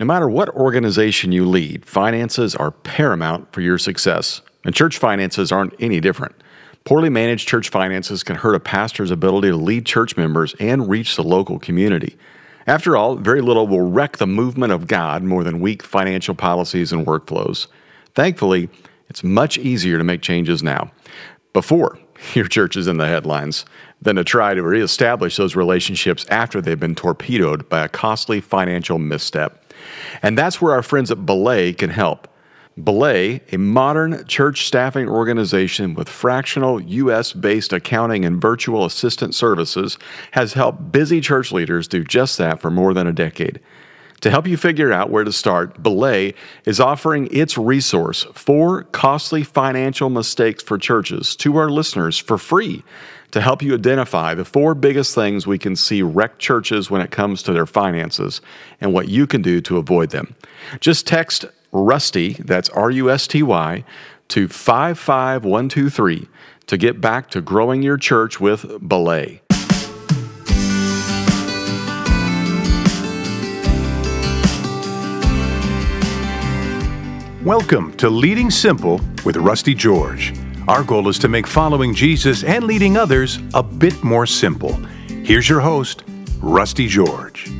No matter what organization you lead, finances are paramount for your success, and church finances aren't any different. Poorly managed church finances can hurt a pastor's ability to lead church members and reach the local community. After all, very little will wreck the movement of God more than weak financial policies and workflows. Thankfully, it's much easier to make changes now. Before your church is in the headlines than to try to reestablish those relationships after they've been torpedoed by a costly financial misstep. And that's where our friends at Belay can help. Belay, a modern church staffing organization with fractional US based accounting and virtual assistant services, has helped busy church leaders do just that for more than a decade. To help you figure out where to start, Belay is offering its resource, Four Costly Financial Mistakes for Churches, to our listeners for free to help you identify the four biggest things we can see wreck churches when it comes to their finances and what you can do to avoid them. Just text Rusty, that's R U S T Y, to 55123 to get back to growing your church with Belay. Welcome to Leading Simple with Rusty George. Our goal is to make following Jesus and leading others a bit more simple. Here's your host, Rusty George.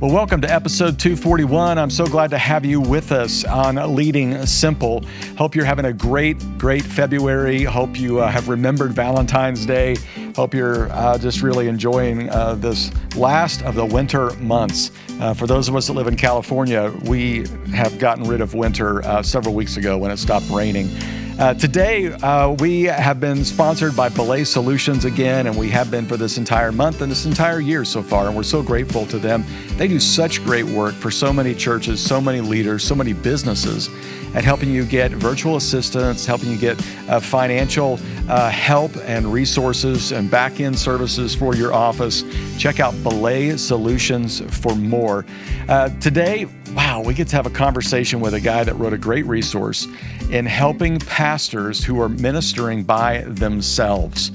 Well, welcome to episode 241. I'm so glad to have you with us on Leading Simple. Hope you're having a great, great February. Hope you uh, have remembered Valentine's Day. Hope you're uh, just really enjoying uh, this last of the winter months. Uh, for those of us that live in California, we have gotten rid of winter uh, several weeks ago when it stopped raining. Uh, today, uh, we have been sponsored by Belay Solutions again, and we have been for this entire month and this entire year so far, and we're so grateful to them. They do such great work for so many churches, so many leaders, so many businesses at helping you get virtual assistance, helping you get uh, financial uh, help and resources and back end services for your office. Check out Belay Solutions for more. Uh, today, wow, we get to have a conversation with a guy that wrote a great resource in helping pastors who are ministering by themselves.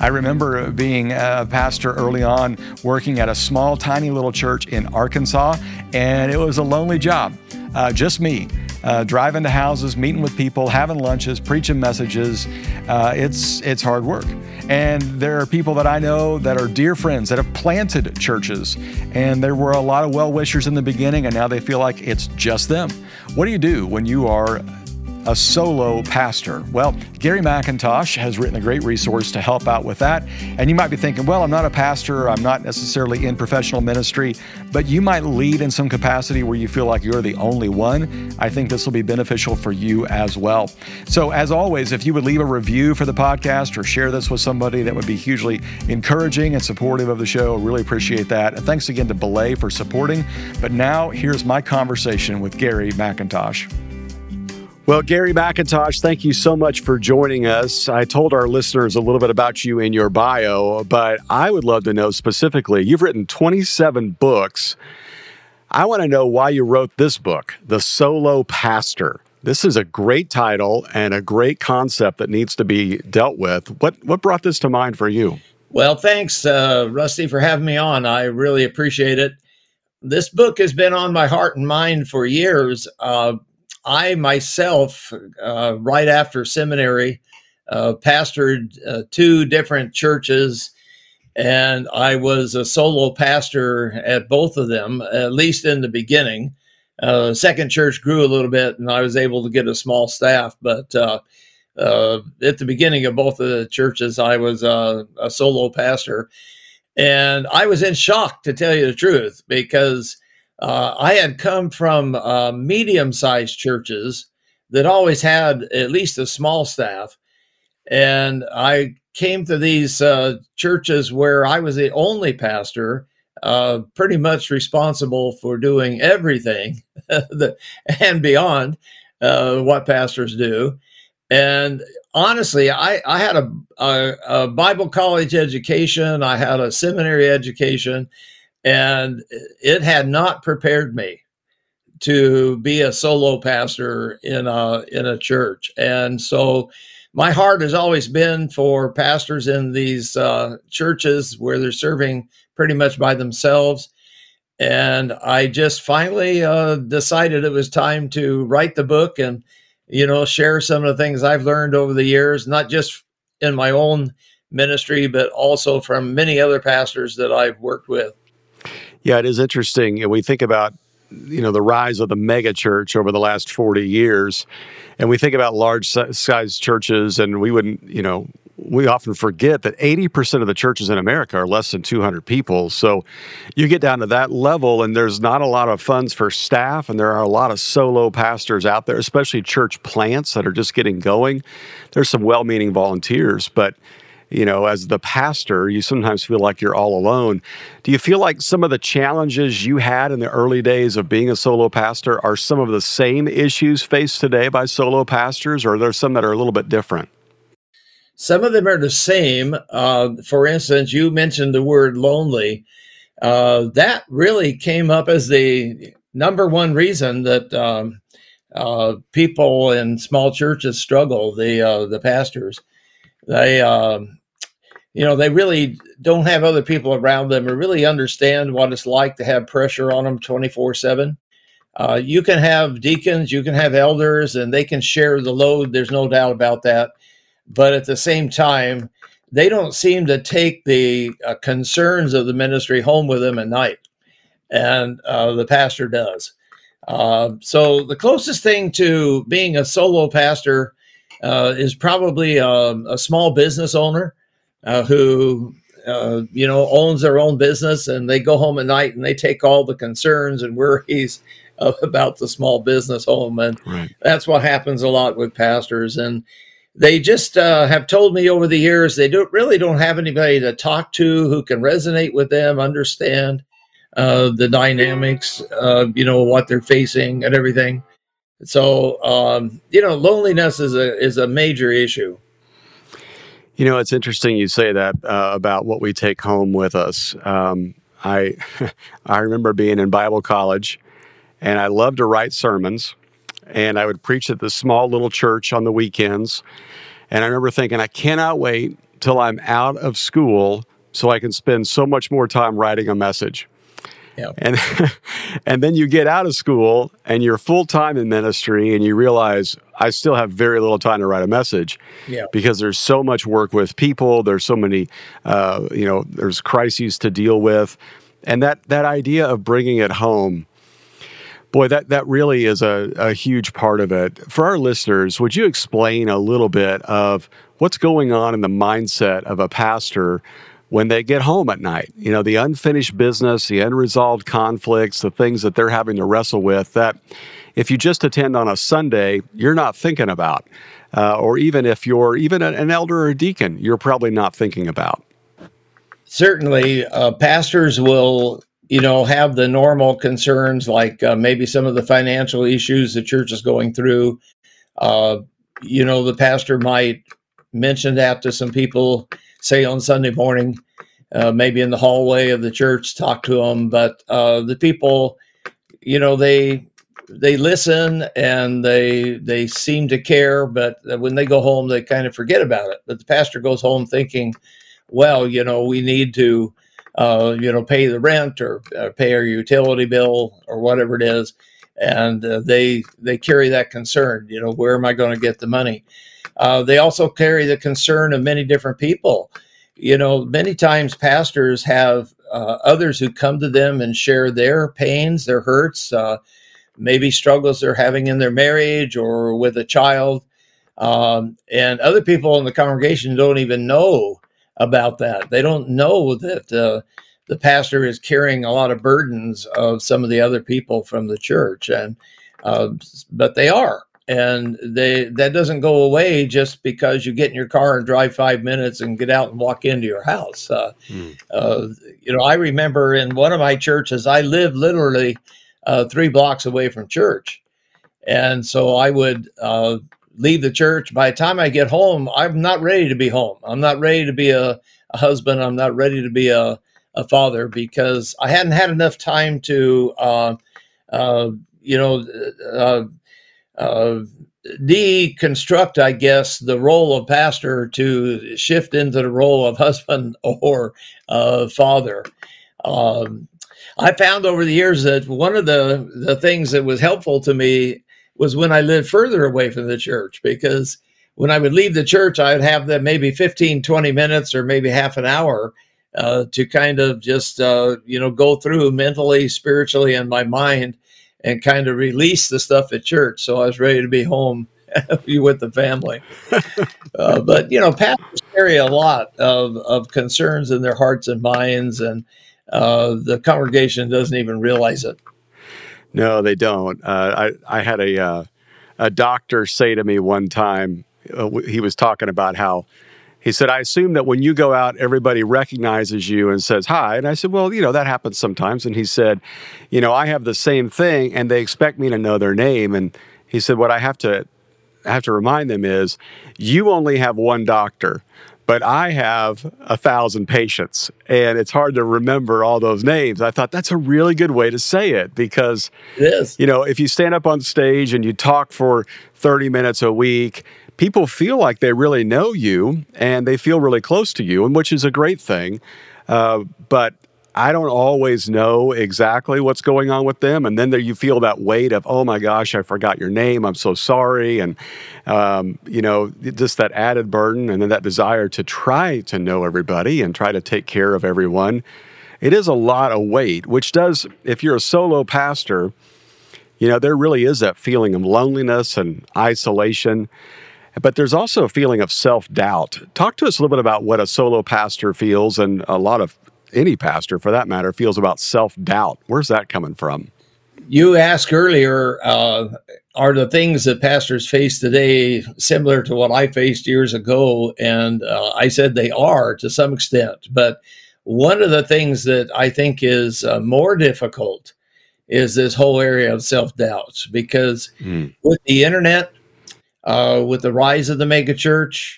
I remember being a pastor early on, working at a small, tiny little church in Arkansas, and it was a lonely job. Uh, just me, uh, driving to houses, meeting with people, having lunches, preaching messages. Uh, it's it's hard work, and there are people that I know that are dear friends that have planted churches, and there were a lot of well wishers in the beginning, and now they feel like it's just them. What do you do when you are a solo pastor? Well, Gary McIntosh has written a great resource to help out with that. And you might be thinking, well, I'm not a pastor, I'm not necessarily in professional ministry, but you might lead in some capacity where you feel like you're the only one. I think this will be beneficial for you as well. So, as always, if you would leave a review for the podcast or share this with somebody, that would be hugely encouraging and supportive of the show. Really appreciate that. And thanks again to Belay for supporting. But now, here's my conversation with Gary McIntosh. Well, Gary McIntosh, thank you so much for joining us. I told our listeners a little bit about you in your bio, but I would love to know specifically you've written 27 books. I want to know why you wrote this book, The Solo Pastor. This is a great title and a great concept that needs to be dealt with. What, what brought this to mind for you? Well, thanks, uh, Rusty, for having me on. I really appreciate it. This book has been on my heart and mind for years. Uh, I myself, uh, right after seminary, uh, pastored uh, two different churches, and I was a solo pastor at both of them, at least in the beginning. Uh, second church grew a little bit, and I was able to get a small staff. But uh, uh, at the beginning of both of the churches, I was a solo pastor, and I was in shock to tell you the truth because uh, I had come from uh, medium sized churches that always had at least a small staff. And I came to these uh, churches where I was the only pastor, uh, pretty much responsible for doing everything and beyond uh, what pastors do. And honestly, I, I had a, a, a Bible college education, I had a seminary education and it had not prepared me to be a solo pastor in a in a church and so my heart has always been for pastors in these uh, churches where they're serving pretty much by themselves and I just finally uh, decided it was time to write the book and you know share some of the things I've learned over the years, not just in my own ministry, but also from many other pastors that I've worked with. Yeah, it is interesting. And we think about you know the rise of the mega church over the last 40 years and we think about large size churches and we wouldn't you know we often forget that 80% of the churches in America are less than 200 people. So you get down to that level, and there's not a lot of funds for staff, and there are a lot of solo pastors out there, especially church plants that are just getting going. There's some well meaning volunteers, but you know, as the pastor, you sometimes feel like you're all alone. Do you feel like some of the challenges you had in the early days of being a solo pastor are some of the same issues faced today by solo pastors, or are there some that are a little bit different? Some of them are the same. Uh, for instance, you mentioned the word lonely. Uh, that really came up as the number one reason that um, uh, people in small churches struggle. The uh, the pastors, they um, you know they really don't have other people around them or really understand what it's like to have pressure on them twenty four seven. Uh, you can have deacons, you can have elders, and they can share the load. There's no doubt about that but at the same time, they don't seem to take the uh, concerns of the ministry home with them at night, and uh, the pastor does. Uh, so the closest thing to being a solo pastor uh, is probably a, um, a, small business owner uh, who uh, you know owns their own business, and they go home at night and they take all the concerns and worries about the small business home, and right. that's what happens a lot with pastors and they just uh, have told me over the years they don't really don't have anybody to talk to who can resonate with them, understand uh, the dynamics, uh, you know what they're facing and everything. So um, you know, loneliness is a is a major issue. You know, it's interesting you say that uh, about what we take home with us. Um, I I remember being in Bible college, and I loved to write sermons and I would preach at this small little church on the weekends. And I remember thinking, I cannot wait till I'm out of school so I can spend so much more time writing a message. Yep. And and then you get out of school and you're full time in ministry and you realize I still have very little time to write a message yep. because there's so much work with people. There's so many, uh, you know, there's crises to deal with, and that that idea of bringing it home Boy, that, that really is a, a huge part of it. For our listeners, would you explain a little bit of what's going on in the mindset of a pastor when they get home at night? You know, the unfinished business, the unresolved conflicts, the things that they're having to wrestle with that if you just attend on a Sunday, you're not thinking about. Uh, or even if you're even an elder or a deacon, you're probably not thinking about. Certainly, uh, pastors will you know, have the normal concerns like uh, maybe some of the financial issues the church is going through. Uh, you know, the pastor might mention that to some people, say on Sunday morning, uh, maybe in the hallway of the church, talk to them. But uh, the people, you know, they they listen and they they seem to care, but when they go home, they kind of forget about it. But the pastor goes home thinking, well, you know, we need to uh, you know, pay the rent or uh, pay our utility bill or whatever it is, and uh, they they carry that concern. You know, where am I going to get the money? Uh, they also carry the concern of many different people. You know, many times pastors have uh, others who come to them and share their pains, their hurts, uh, maybe struggles they're having in their marriage or with a child. Um, and other people in the congregation don't even know about that. They don't know that uh, the pastor is carrying a lot of burdens of some of the other people from the church, and uh, but they are, and they that doesn't go away just because you get in your car and drive five minutes and get out and walk into your house. Uh, mm. you know, I remember in one of my churches, I lived literally uh, three blocks away from church, and so I would uh, leave the church. By the time I get home, I'm not ready to be home. I'm not ready to be a, a husband. I'm not ready to be a, a father because I hadn't had enough time to, uh, uh, you know, uh, deconstruct, I guess, the role of pastor to shift into the role of husband or uh, father. Um, I found over the years that one of the the things that was helpful to me was when I lived further away from the church because when I would leave the church, I would have them maybe 15, 20 minutes or maybe half an hour uh, to kind of just, uh, you know, go through mentally, spiritually, in my mind and kind of release the stuff at church. So I was ready to be home with the family. uh, but, you know, pastors carry a lot of, of concerns in their hearts and minds, and uh, the congregation doesn't even realize it. No, they don't. Uh, I, I had a, uh, a doctor say to me one time, uh, he was talking about how he said, I assume that when you go out, everybody recognizes you and says hi. And I said, Well, you know, that happens sometimes. And he said, You know, I have the same thing and they expect me to know their name. And he said, What I have to I have to remind them is you only have one doctor but I have a thousand patients and it's hard to remember all those names. I thought that's a really good way to say it because, you know, if you stand up on stage and you talk for 30 minutes a week, people feel like they really know you and they feel really close to you, and which is a great thing. Uh, but I don't always know exactly what's going on with them. And then there you feel that weight of, oh my gosh, I forgot your name. I'm so sorry. And, um, you know, just that added burden and then that desire to try to know everybody and try to take care of everyone. It is a lot of weight, which does, if you're a solo pastor, you know, there really is that feeling of loneliness and isolation. But there's also a feeling of self doubt. Talk to us a little bit about what a solo pastor feels and a lot of any pastor for that matter feels about self doubt. Where's that coming from? You asked earlier, uh, are the things that pastors face today similar to what I faced years ago? And uh, I said they are to some extent. But one of the things that I think is uh, more difficult is this whole area of self doubt because mm. with the internet, uh, with the rise of the megachurch,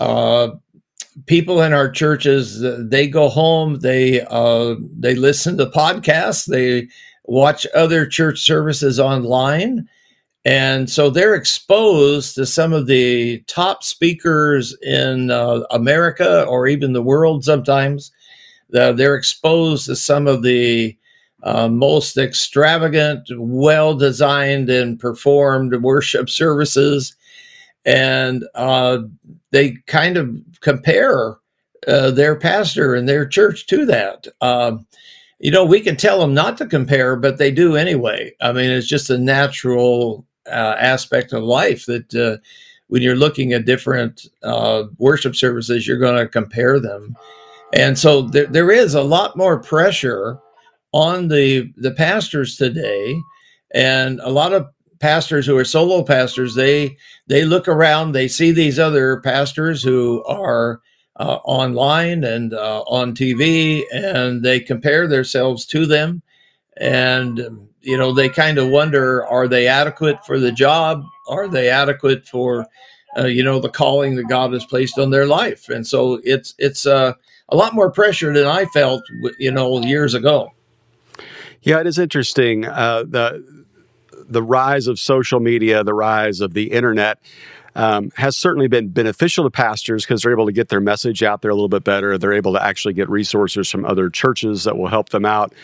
uh, people in our churches they go home they uh, they listen to podcasts they watch other church services online. And so they're exposed to some of the top speakers in uh, america or even the world sometimes they're exposed to some of the uh, most extravagant well designed and performed worship services and uh, they kind of compare uh, their pastor and their church to that. Um, you know, we can tell them not to compare, but they do anyway. I mean, it's just a natural uh, aspect of life that uh, when you're looking at different uh, worship services, you're going to compare them. And so there, there is a lot more pressure on the the pastors today, and a lot of pastors who are solo pastors they they look around they see these other pastors who are uh, online and uh, on tv and they compare themselves to them. And you know they kind of wonder are they adequate for the job? Are they adequate for uh, you know the calling that god has placed on their life? And so it's it's uh, a lot more pressure than i felt you know years ago. Yeah it is interesting uh, the the rise of social media, the rise of the internet, um, has certainly been beneficial to pastors because they're able to get their message out there a little bit better. They're able to actually get resources from other churches that will help them out.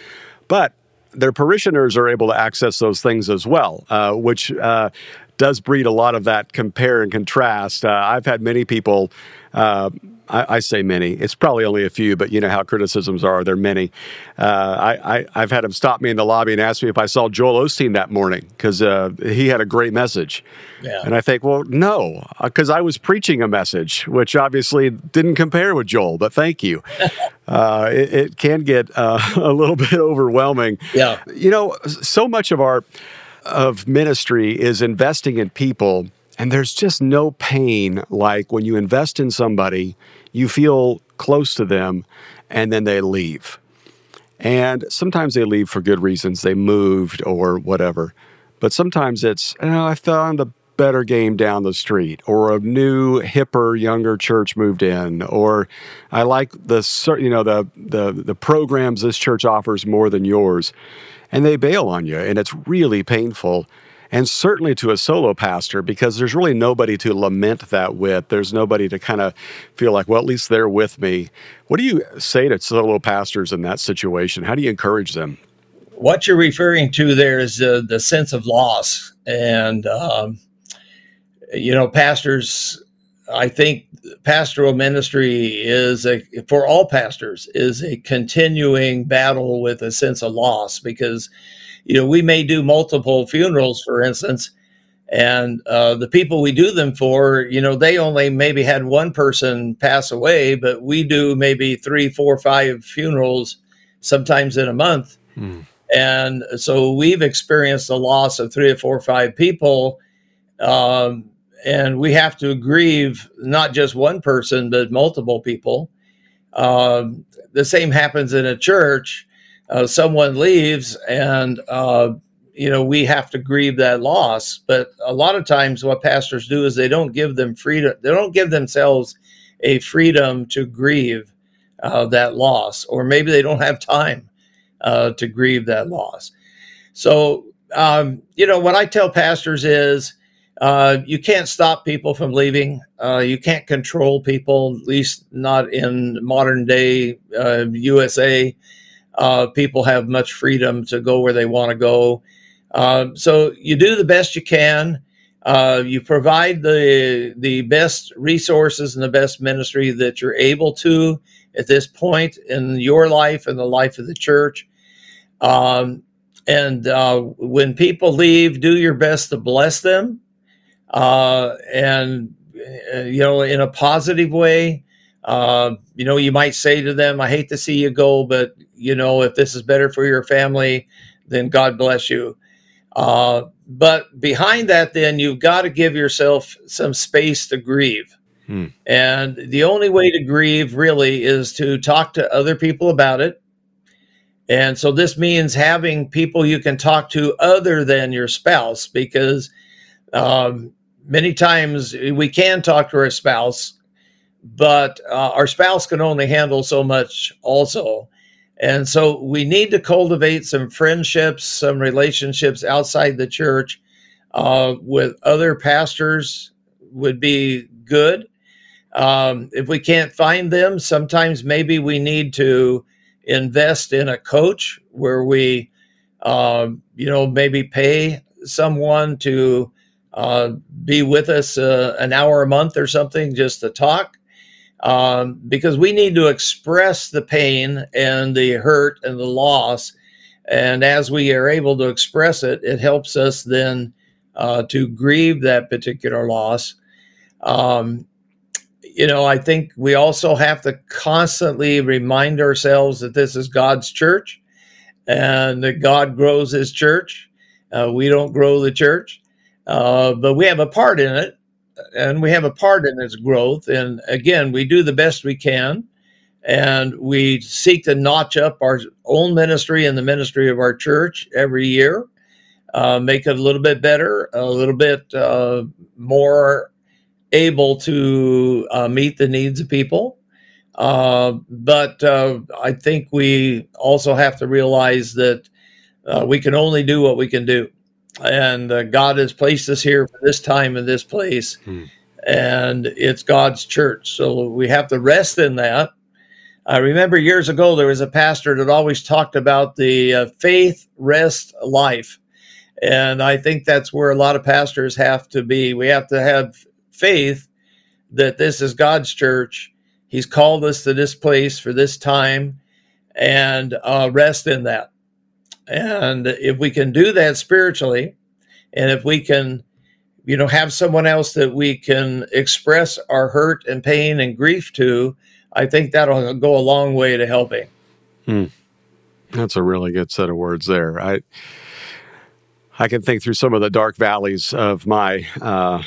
But their parishioners are able to access those things as well, uh, which uh, does breed a lot of that compare and contrast. Uh, I've had many people uh, I, I, say many. It's probably only a few, but you know how criticisms are. There are many. Uh, I, I, have had him stop me in the lobby and ask me if I saw Joel Osteen that morning because uh, he had a great message. Yeah. And I think, well, no, because uh, I was preaching a message, which obviously didn't compare with Joel, but thank you. uh, it, it, can get uh, a little bit overwhelming. Yeah. You know, so much of our of ministry is investing in people and there's just no pain like when you invest in somebody, you feel close to them, and then they leave. And sometimes they leave for good reasons. They moved or whatever. But sometimes it's, oh, I found a better game down the street, or a new, hipper, younger church moved in, or I like the, you know, the, the, the programs this church offers more than yours. And they bail on you, and it's really painful. and certainly to a solo pastor because there's really nobody to lament that with. There's nobody to kind of feel like, well, at least they're with me. What do you say to solo pastors in that situation? How do you encourage them? What you're referring to there is uh, the sense of loss. And, um, you know, pastors, I think pastoral ministry is a, for all pastors, is a continuing battle with a sense of loss because you know, we may do multiple funerals, for instance, and uh, the people we do them for, you know, they only maybe had one person pass away, but we do maybe three, four, five funerals, sometimes in a month. Mm. And so we've experienced the loss of three or four or five people. Um, and we have to grieve not just one person, but multiple people. Um, the same happens in a church. Uh, someone leaves and uh, you know we have to grieve that loss. But a lot of times what pastors do is they don't give them freedom they don't give themselves a freedom to grieve uh, that loss or maybe they don't have time uh, to grieve that loss. So um, you know what i tell pastors is uh, you can't stop people from leaving. Uh, you can't control people, at least not in modern day USA uh, people have much freedom to go where they want to go. Uh, so you do the best you can. Uh, you provide the the best resources and the best ministry that you're able to at this point in your life and the life of the church. Um, and uh, when people leave, do your best to bless them, uh, and uh, you know in a positive way. Uh, you know, you might say to them, I hate to see you go, but, you know, if this is better for your family, then God bless you. Uh, but behind that, then you've got to give yourself some space to grieve. Hmm. And the only way to grieve really is to talk to other people about it. And so this means having people you can talk to other than your spouse, because um, many times we can talk to our spouse but uh, our spouse can only handle so much also. And so we need to cultivate some friendships, some relationships outside the church uh, with other pastors would be good. Um, if we can't find them, sometimes maybe we need to invest in a coach where we, uh, you know, maybe pay someone to uh, be with us uh, an hour a month or something just to talk um, because we need to express the pain and the hurt and the loss. And as we are able to express it, it helps us then uh, to grieve that particular loss. Um, you know, I think we also have to constantly remind ourselves that this is God's church and that God grows his church. Uh, we don't grow the church, uh, but we have a part in it and we have a part in its growth. And again, we do the best we can, and we seek to notch up our own ministry and the ministry of our church every year, uh, make it a little bit better, a little bit uh, more able to uh, meet the needs of people. Uh, but uh, I think we also have to realize that we can only do what we can do and uh, God has placed us here for this time in this place, hmm. and it's God's church. So we have to rest in that. I remember years ago there was a pastor that always talked about the uh, faith rest life, and I think that's where a lot of pastors have to be. We have to have faith that this is God's church. He's called us to this place for this time, and uh, rest in that. And if we can do that spiritually, and if we can, you know, have someone else that we can express our hurt and pain and grief to, I think that'll go a long way to helping. Hmm. That's a really good set of words there. I I can think through some of the dark valleys of my uh,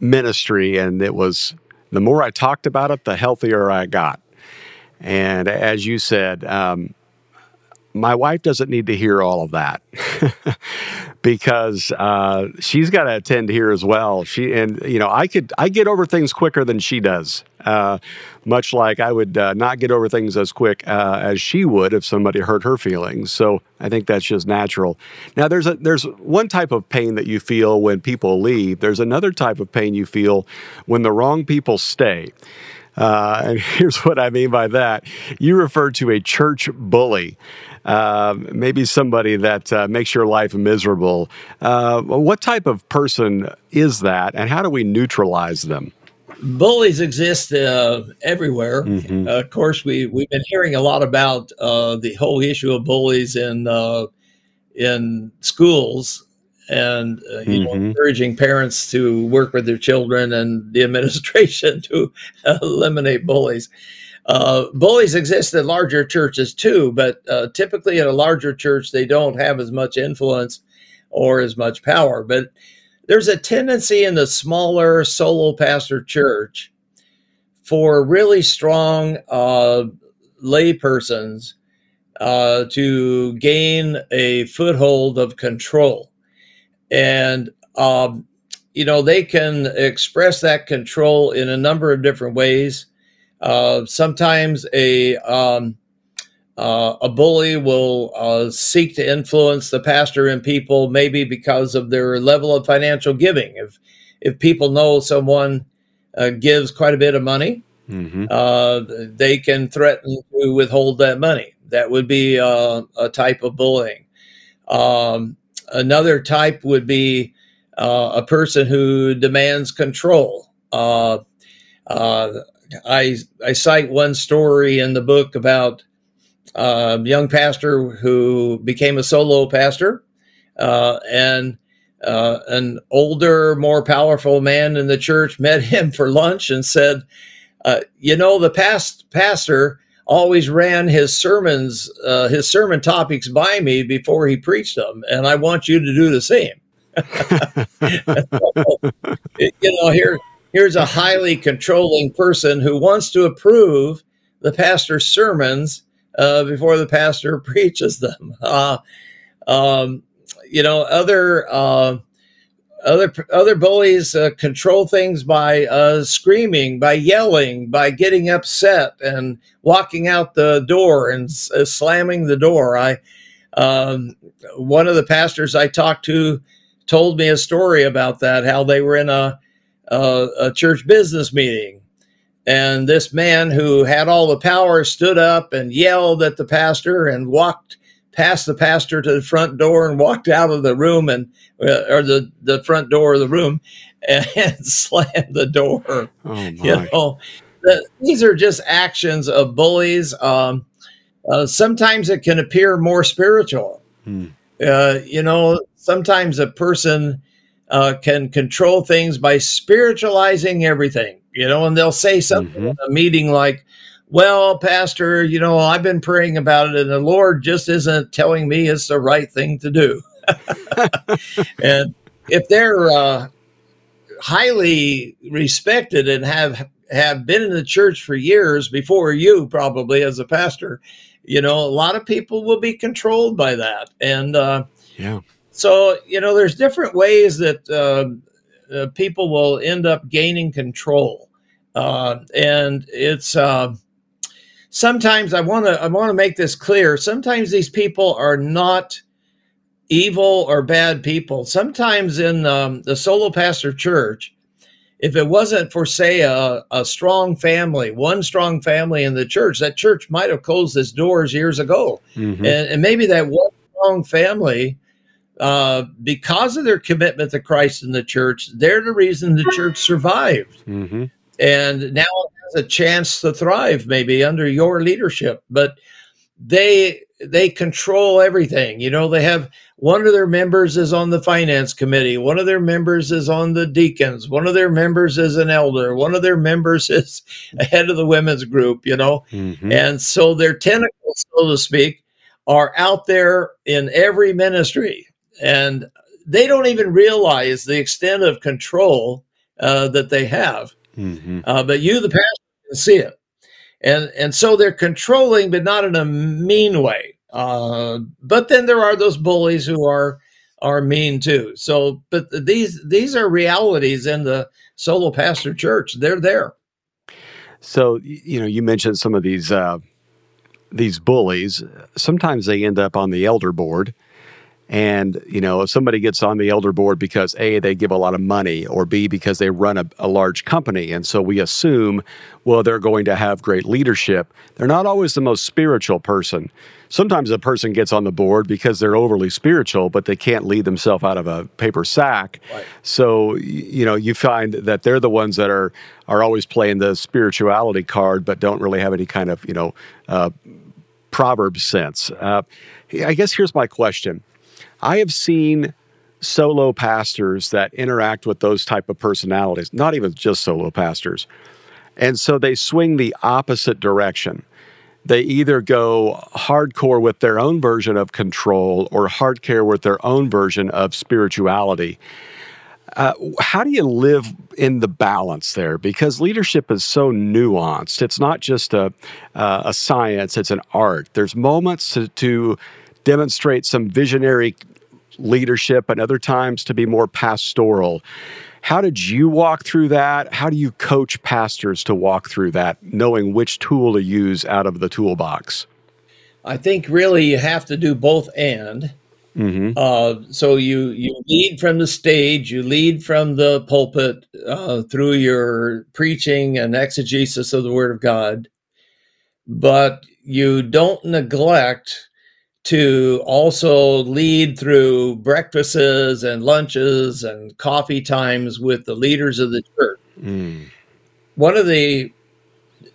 ministry, and it was the more I talked about it, the healthier I got. And as you said, um, my wife doesn't need to hear all of that because uh, she's got to attend here as well. She and you know I could I get over things quicker than she does. Uh, much like I would uh, not get over things as quick uh, as she would if somebody hurt her feelings. So I think that's just natural. Now there's a there's one type of pain that you feel when people leave. There's another type of pain you feel when the wrong people stay. Uh, and here's what I mean by that. You refer to a church bully, uh, maybe somebody that uh, makes your life miserable. Uh, what type of person is that, and how do we neutralize them? Bullies exist uh, everywhere. Mm-hmm. of course, we we've been hearing a lot about uh, the whole issue of bullies in in schools and uh, you mm-hmm. know encouraging parents to work with their children and the administration to eliminate bullies. Uh, bullies exist in larger churches too, but uh, typically at a larger church they don't have as much influence or as much power. But there's a tendency in the smaller solo pastor church for really strong uh, lay persons uh, to gain a foothold of control and um, you know they can express that control in a number of different ways. Uh, sometimes a um, uh, a bully will uh, seek to influence the pastor and people, maybe because of their level of financial giving. If if people know someone uh, gives quite a bit of money, mm-hmm. Uh, they can threaten to withhold that money. That would be uh, a type of bullying. Um, Another type would be uh, a person who demands control. Uh, uh, I I cite one story in the book about a young pastor who became a solo pastor, uh, and uh, an older, more powerful man in the church met him for lunch and said, uh, "You know, the past pastor." always ran his sermons, uh, his sermon topics by me before he preached them, and I want you to do the same. you know, here here's a highly controlling person who wants to approve the pastor's sermons uh, before the pastor preaches them. Uh, um, you know, other uh, other other bullies uh, control things by uh, screaming, by yelling, by getting upset and walking out the door and uh, slamming the door. I um, one of the pastors I talked to told me a story about that. How they were in a a, a church business meeting, and this man who had all the power stood up and yelled at the pastor and walked past the pastor to the front door and walked out of the room and uh, or the the front door of the room and, slammed the door. Oh you know, the, these are just actions of bullies. Um, uh, sometimes it can appear more spiritual. Hmm. Uh, you know, sometimes a person uh, can control things by spiritualizing everything. You know, and they'll say something mm-hmm. in a meeting like, well, Pastor, you know, I've been praying about it, and the Lord just isn't telling me it's the right thing to do. and if they're uh, highly respected and have have been in the church for years before you, probably as a pastor, you know, a lot of people will be controlled by that, and uh, yeah. So you know, there's different ways that uh, uh people will end up gaining control, uh, and it's uh, sometimes I want to I want to make this clear. Sometimes these people are not evil or bad people. Sometimes in um, the solo pastor church, if it wasn't for say a, a strong family, one strong family in the church, that church might have closed its doors years ago, mm-hmm. and, and, maybe that one strong family. Uh, because of their commitment to Christ in the church, they're the reason the church survived. Mm-hmm. And now it has a chance to thrive maybe under your leadership. But they they control everything. You know they have one of their members is on the finance committee. One of their members is on the deacons. One of their members is an elder. One of their members is a head of the women's group you know? Mm-hmm. and so their tentacles so to speak are out there in every ministry and they don't even realize the extent of control uh, that they have mm-hmm. uh, but you the pastor can see it. And, and so they're controlling, but not in a mean way. Uh, but then there are those bullies who are are mean too. So, but these these are realities in the solo pastor church. They're there. So you know, you mentioned some of these uh, these bullies. Sometimes they end up on the elder board, and, you know, if somebody gets on the elder board because A, they give a lot of money, or B, because they run a, a, large company. And so we assume, well, they're going to have great leadership. They're not always the most spiritual person. Sometimes a person gets on the board because they're overly spiritual, but they can't lead themselves out of a paper sack. Right. So, you know, you find that they're the ones that are, are always playing the spirituality card, but don't really have any kind of, you know, uh, proverb sense. Uh, I guess here's my question I have seen solo pastors that interact with those type of personalities, not even just solo pastors. And so they swing the opposite direction. They either go hardcore with their own version of control or hardcore with their own version of spirituality. Uh, how do you live in the balance there? Because leadership is so nuanced. It's not just a, uh, a science, it's an art. There's moments to, to demonstrate some visionary leadership and other times to be more pastoral. How did you walk through that? How do you coach pastors to walk through that, knowing which tool to use out of the toolbox? I think really you have to do both and. Mm-hmm. Uh, so you you lead from the stage, you lead from the pulpit uh, through your preaching and exegesis of the Word of God, but you don't neglect to also lead through breakfasts and lunches and coffee times with the leaders of the church. Mm. One of the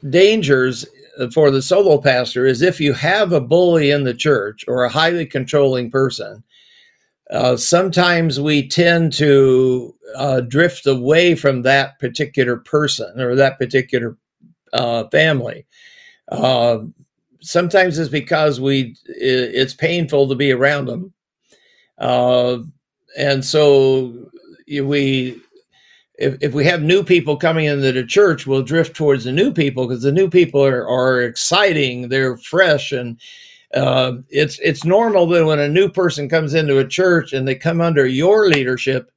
dangers for the solo pastor is if you have a bully in the church or a highly controlling person, uh, sometimes we tend to uh, drift away from that particular person or that particular uh, family. Sometimes it's because we it's painful to be around them uh, and so we if, if we have new people coming into the church we'll drift towards the new people because the new people are, are exciting they're fresh and uh, it's it's normal that when a new person comes into a church and they come under your leadership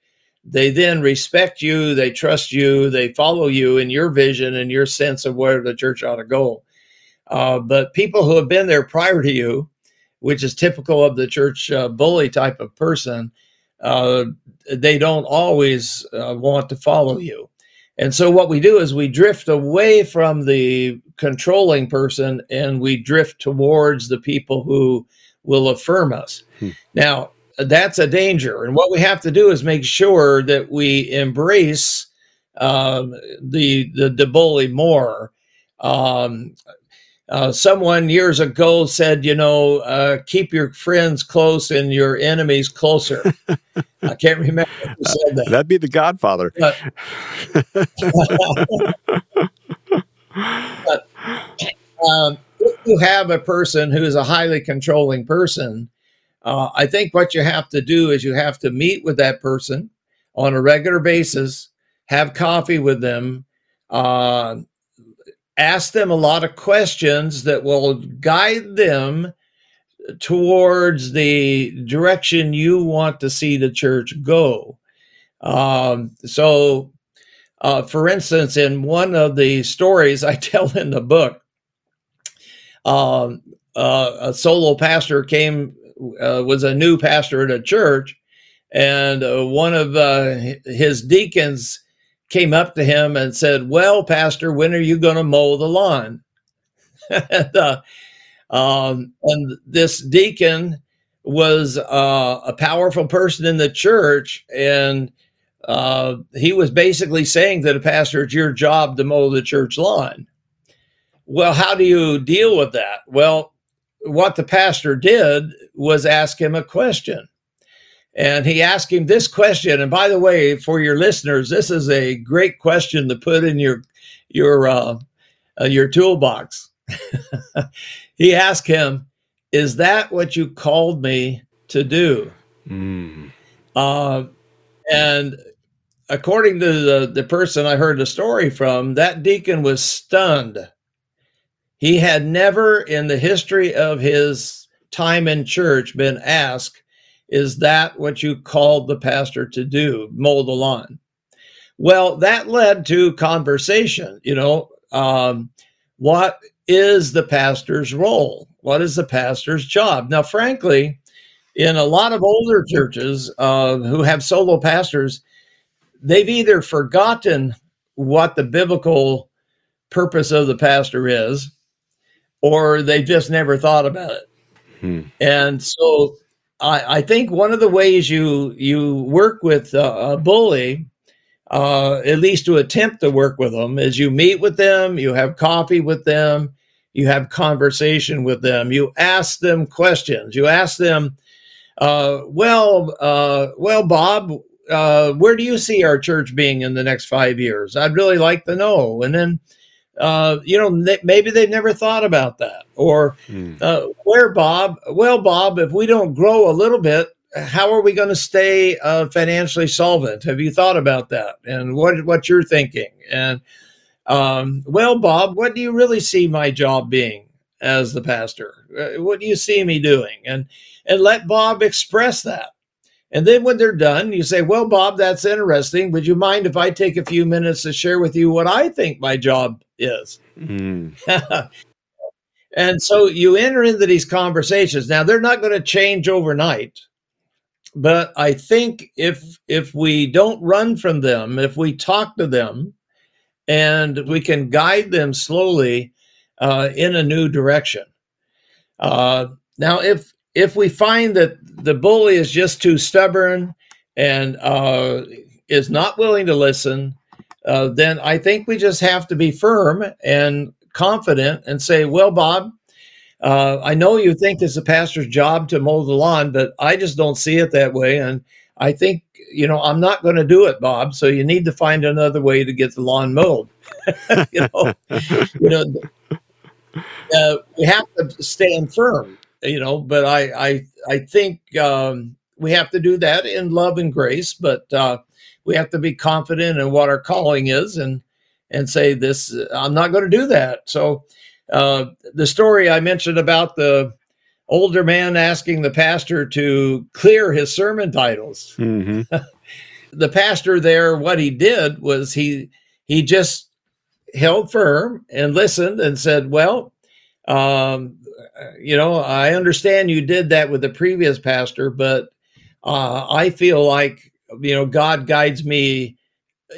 they then respect you they trust you they follow you in your vision and your sense of where the church ought to go uh, but people who have been there prior to you, which is typical of the church uh, bully type of person, uh, they don't always uh, want to follow you. And so what we do is we drift away from the controlling person and we drift towards the people who will affirm us. Hmm. Now, that's a danger. And what we have to do is make sure that we embrace um, the, the, the bully more. Um, uh, someone years ago said, you know, uh, keep your friends close and your enemies closer. I can't remember who said that. That'd be the Godfather. But, but um, if you have a person who is a highly controlling person, uh, I think what you have to do is you have to meet with that person on a regular basis, have coffee with them, uh, ask them a lot of questions that will guide them towards the direction you want to see the church go. Um, so, uh, for instance, in one of the stories I tell in the book, um, uh, a solo pastor came, uh, was a new pastor at a church, and uh, one of uh, his deacons came up to him and said, Well, Pastor, when are you going to mow the lawn? and, uh, um, and, this deacon was uh, a powerful person in the church. And uh, he was basically saying to the pastor, It's your job to mow the church lawn. Well, how do you deal with that? Well, what the pastor did was ask him a question and he asked him this question. And by the way, for your listeners, this is a great question to put in your your uh, uh, your toolbox. he asked him, "Is that what you called me to do?" Mm. Uh, and according to the, the person I heard the story from, that deacon was stunned. He had never in the history of his time in church been asked, Is that what you called the pastor to do? Mow the lawn. Well, that led to conversation. You know, um, what is the pastor's role? What is the pastor's job? Now, frankly, in a lot of older churches uh, who have solo pastors, they've either forgotten what the biblical purpose of the pastor is, or they just never thought about it. Hmm. And so I, I, think one of the ways you you work with a, bully, uh, at least to attempt to work with them, is you meet with them, you have coffee with them, you have conversation with them, you ask them questions, you ask them, uh, well, uh, well, Bob, uh, where do you see our church being in the next five years? I'd really like to know. And then, uh, you know, maybe they've never thought about that. Or, mm. uh, where, Bob? Well, Bob, if we don't grow a little bit, how are we going to stay uh, financially solvent? Have you thought about that? And what what you're thinking? And um, well, Bob, what do you really see my job being as the pastor? Uh, what do you see me doing? And and let Bob express that. And then when they're done, you say, Well, Bob, that's interesting. Would you mind if I take a few minutes to share with you what I think my job is? Mm. and so you enter into these conversations. Now, they're not going to change overnight. But I think if if we don't run from them, if we talk to them, and we can guide them slowly uh, in a new direction. Uh, now, if if we find that the bully is just too stubborn and uh, is not willing to listen, uh, then I think we just have to be firm and confident and say, "Well, Bob, uh, I know you think it's a pastor's job to mow the lawn, but I just don't see it that way, and I think you know I'm not going to do it, Bob. So you need to find another way to get the lawn mowed. you know, you know." Uh, we have to stand firm you know, but I I I think um, we have to do that in love and grace, but uh, we have to be confident in what our calling is and and say this. I'm not going to do that. So uh, the story I mentioned about the older man asking the pastor to clear his sermon titles. Mm-hmm. the pastor there, what he did was he he just held firm and listened and said, "Well, um, you know, I understand you did that with the previous pastor, but uh, I feel like, you know, God guides me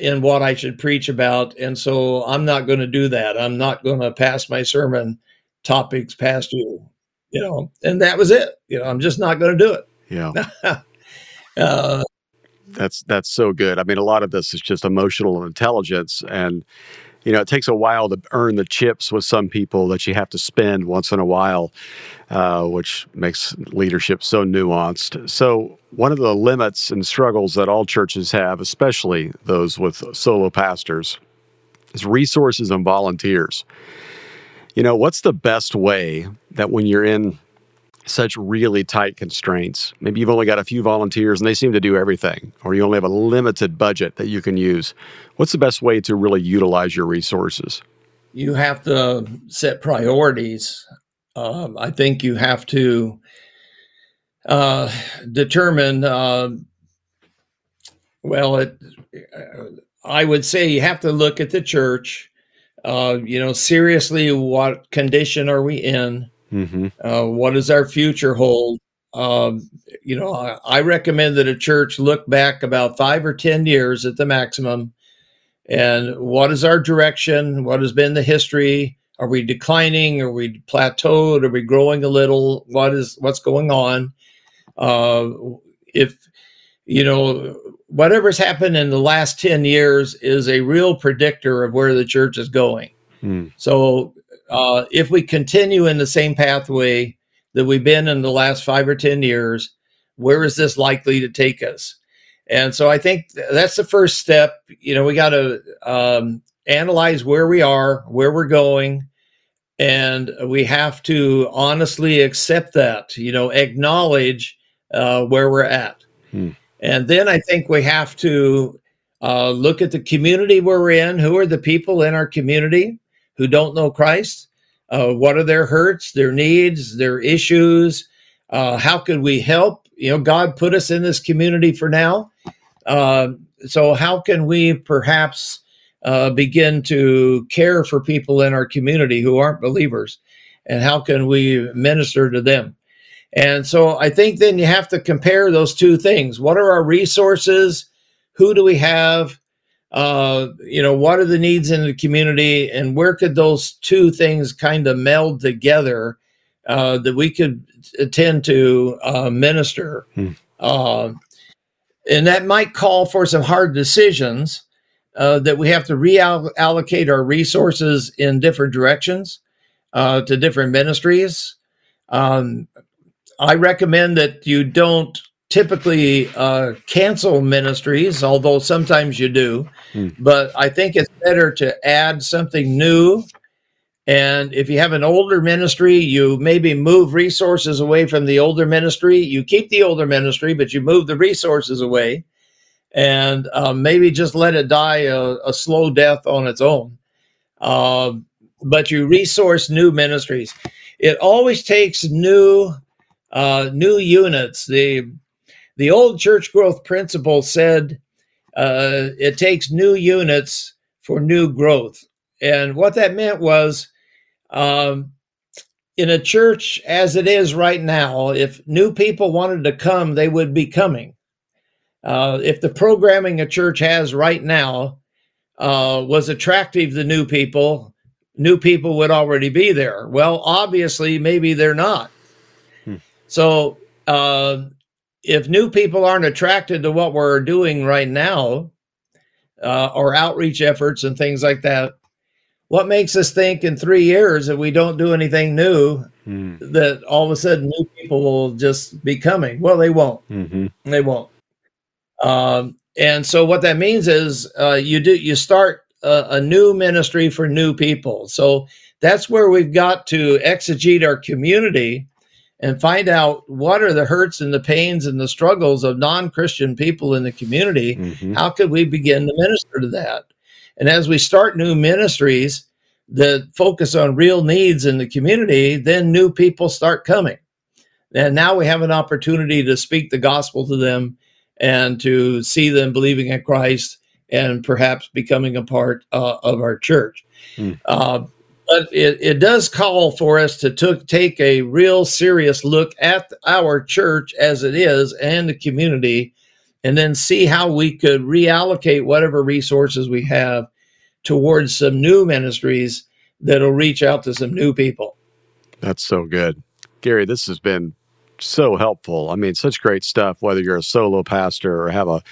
in what I should preach about. And so I'm not going to do that. I'm not going to pass my sermon topics past you, you know, and that was it. You know, I'm just not going to do it. Yeah. uh, that's that's so good. I mean, a lot of this is just emotional intelligence, and you know, it takes a while to earn the chips with some people that you have to spend once in a while, uh, which makes leadership so nuanced. So, one of the limits and struggles that all churches have, especially those with solo pastors, is resources and volunteers. You know, what's the best way that when you're in such really tight constraints. Maybe you've only got a few volunteers and they seem to do everything, or you only have a limited budget that you can use. What's the best way to really utilize your resources? You have to set priorities. Um, I think you have to uh, determine, uh, well, it, uh, I would say you have to look at the church. Uh, you know, seriously, what condition are we in? Mm-hmm. Uh, what does our future hold? Um, you know, I, I, recommend that a church look back about five or 10 years at the maximum. And what is our direction? What has been the history? Are we declining? Are we plateaued? Are we growing a little? What is what's going on? Uh, if you know whatever's happened in the last 10 years is a real predictor of where the church is going. Mm. So uh, if we continue in the same pathway that we've been in the last five or 10 years, where is this likely to take us? And so I think that's the first step. You know, we got to um, analyze where we are, where we're going, and we have to honestly accept that, you know, acknowledge uh, where we're at. Hmm. And then I think we have to uh, look at the community we're in. Who are the people in our community? Who don't know Christ. Uh, what are their hurts, their needs, their issues? Uh, how could we help? You know, God put us in this community for now. Uh, so, how can we perhaps uh, begin to care for people in our community who aren't believers? And how can we minister to them? And so, I think then you have to compare those two things. What are our resources? Who do we have? Uh, you know, what are the needs in the community? And where could those two things kind of meld together uh, that we could tend to uh, minister? Hmm. Uh, and that might call for some hard decisions uh, that we have to reallocate our resources in different directions uh, to different ministries. Um, I recommend that you don't typically uh, cancel ministries, although sometimes you do. Mm. But I think it's better to add something new and if you have an older ministry, you maybe move resources away from the older ministry. You keep the older ministry, but you move the resources away and um, maybe just let it die a, a slow death on its own. Uh, but you resource new ministries. It always takes new uh, new units. The the old church growth principle said uh, it takes new units for new growth, and what that meant was um, in a church as it is right now, if new people wanted to come, they would be coming. Uh, if the programming a church has right now uh, was attractive to new people, new people would already be there. Well, obviously, maybe they're not. Hmm. So, uh, if new people aren't attracted to what we're doing right now, uh, or outreach efforts and things like that, what makes us think in three years if we don't do anything new mm. that all of a sudden new people will just be coming well they won't mm-hmm. they won't um, and so what that means is uh, you do you start a, a, new ministry for new people so that's where we've got to exegete our community and find out what are the hurts and the pains and the struggles of non-christian people in the community mm-hmm. how could we begin to minister to that and as we start new ministries that focus on real needs in the community, then new people start coming. And now we have an opportunity to speak the gospel to them and to see them believing in Christ and perhaps becoming a part uh, of our church. Hmm. Uh, but it, it does call for us to took, take a real serious look at our church as it is and the community and then see how we could reallocate whatever resources we have towards some new ministries that'll reach out to some new people. That's so good. Gary, this has been so helpful. I mean, such great stuff, whether you're a solo pastor or have a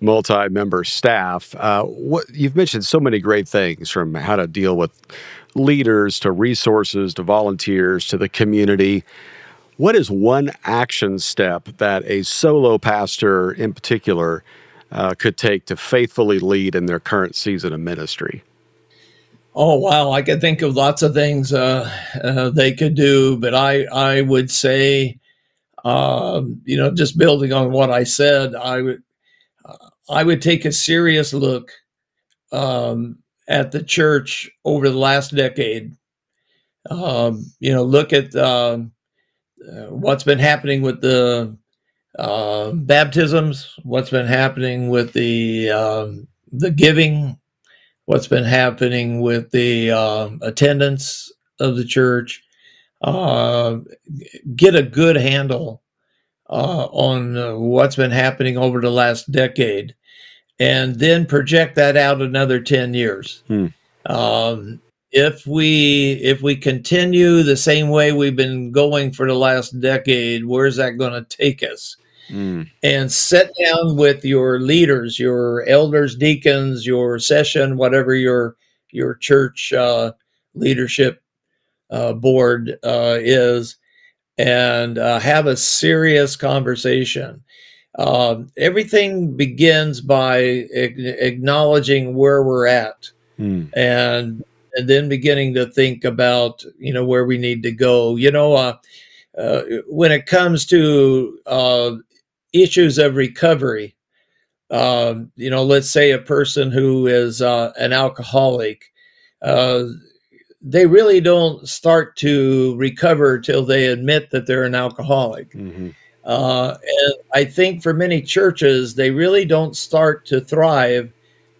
multi member staff. Uh, what You've mentioned so many great things from how to deal with leaders to resources to volunteers to the community. What is one action step that a solo pastor in particular uh, could take to faithfully lead in their current season of ministry? Oh wow, I could think of lots of things uh, uh, they could do, but I I would say, um, you know, just building on what I said, I would uh, I would take a serious look um, at the church over the last decade. Um, you know, look at um, uh, what's been happening with the uh, baptisms, what's been happening with the um, the giving, what's been happening with the uh, attendance of the church. Uh, get a good handle uh, on uh, what's been happening over the last decade, and then project that out another ten years. Hmm. Um, if we if we continue the same way we've been going for the last decade, where's that going to take us? Mm. And sit down with your leaders, your elders, deacons, your session, whatever your your church uh, leadership uh, board uh, is, and uh, have a serious conversation. Um, everything begins by acknowledging where we're at, mm. and and then beginning to think about you know where we need to go. You know, uh, uh, when it comes to uh, issues of recovery, um, you know, let's say a person who is uh, an alcoholic, uh, they really don't start to recover till they admit that they're an alcoholic. Mm-hmm. Uh, and I think for many churches, they really don't start to thrive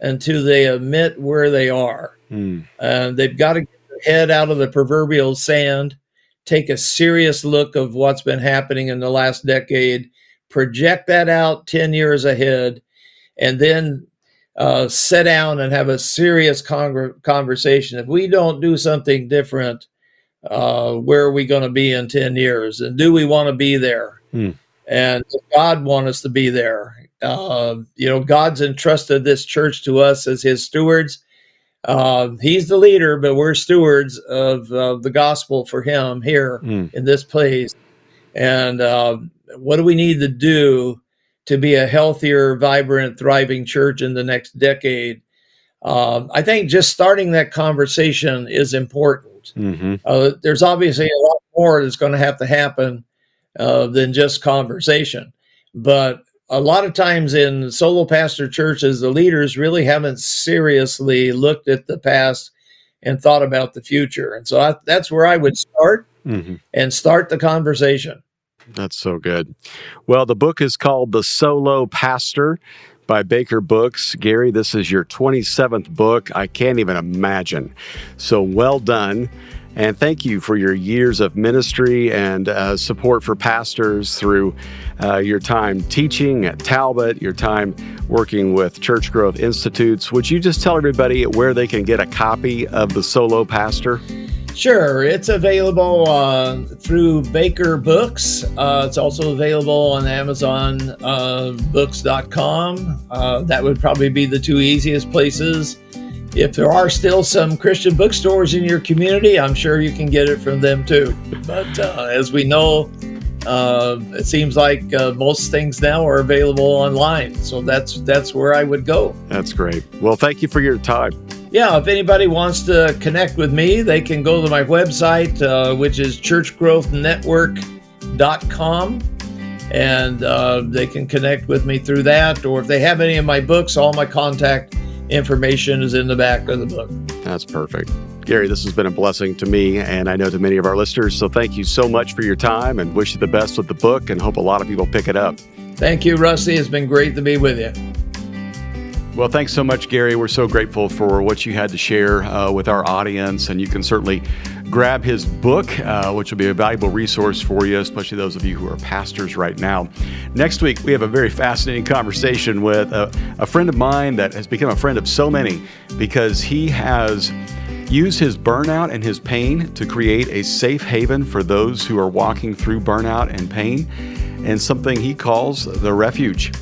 until they admit where they are. Mm. Uh, they've got to get their head out of the proverbial sand, take a serious look of what's been happening in the last decade, project that out 10 years ahead, and then uh, sit down and have a serious con- conversation. If we don't do something different, uh, where are we going to be in 10 years? And do we want to be there? Hmm. And does God want us to be there? Uh, you know, God's entrusted this church to us as his stewards. Uh, he's the leader, but we're stewards of uh, the gospel for him here Hmm. in this place. And uh, what do we need to do to be a healthier, vibrant, thriving church in the next decade? Um, I think just starting that conversation is important. Mm-hmm. Uh, there's obviously a lot more that's going to have to happen uh, than just conversation. But a lot of times in solo pastor churches, the leaders really haven't seriously looked at the past and thought about the future. And so I, that's where I would start Mm-hmm. and start the conversation. That's so good. Well, the book is called The Solo Pastor by Baker Books. Gary, this is your 27th book. I can't even imagine. So well done. And thank you for your years of ministry and uh, support for pastors through uh, your time teaching at Talbot, your time working with Church Growth Institutes. Would you just tell everybody where they can get a copy of The Solo Pastor? Sure, it's available uh, through Baker Books. Uh, it's also available on Amazon uh. Uh, that would probably be the two easiest places. If there are still some Christian bookstores in your community, I'm sure you can get it from them too. But uh, as we know, uh, it seems like most things now are available online. So that's that's where I would go. That's great. Well, thank you for your time. Yeah, if anybody wants to connect with me, they can go to my website, uh, which is churchgrowthnetwork.com, and uh, they can connect with me through that. Or if they have any of my books, all my contact information is in the back of the book. That's perfect. Gary, this has been a blessing to me and I know to many of our listeners. So thank you so much for your time and wish you the best with the book and hope a lot of people pick it up. Thank you, Rusty. It's been great to be with you. Well, thanks so much, Gary. We're so grateful for what you had to share uh, with our audience. And you can certainly grab his book, uh, which will be a valuable resource for you, especially those of you who are pastors right now. Next week, we have a very fascinating conversation with a, a friend of mine that has become a friend of so many because he has used his burnout and his pain to create a safe haven for those who are walking through burnout and pain and something he calls the refuge.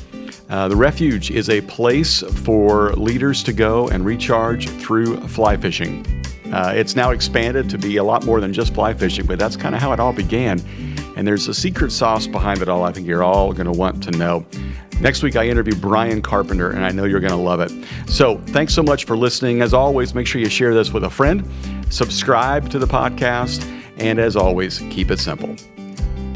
Uh, the refuge is a place for leaders to go and recharge through fly fishing. Uh, it's now expanded to be a lot more than just fly fishing, but that's kind of how it all began. And there's a secret sauce behind it all I think you're all going to want to know. Next week, I interview Brian Carpenter, and I know you're going to love it. So, thanks so much for listening. As always, make sure you share this with a friend, subscribe to the podcast, and as always, keep it simple.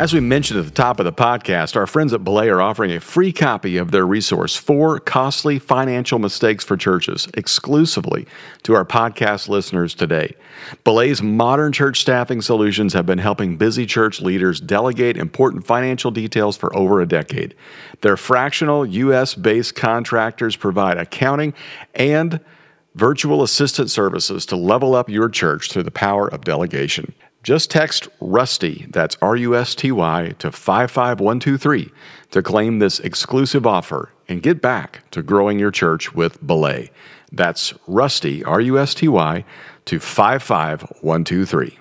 As we mentioned at the top of the podcast, our friends at Belay are offering a free copy of their resource, Four Costly Financial Mistakes for Churches, exclusively to our podcast listeners today. Belay's modern church staffing solutions have been helping busy church leaders delegate important financial details for over a decade. Their fractional U.S. based contractors provide accounting and virtual assistant services to level up your church through the power of delegation. Just text RUSTY, that's R U S T Y, to 55123 to claim this exclusive offer and get back to growing your church with Belay. That's RUSTY, R U S T Y, to 55123.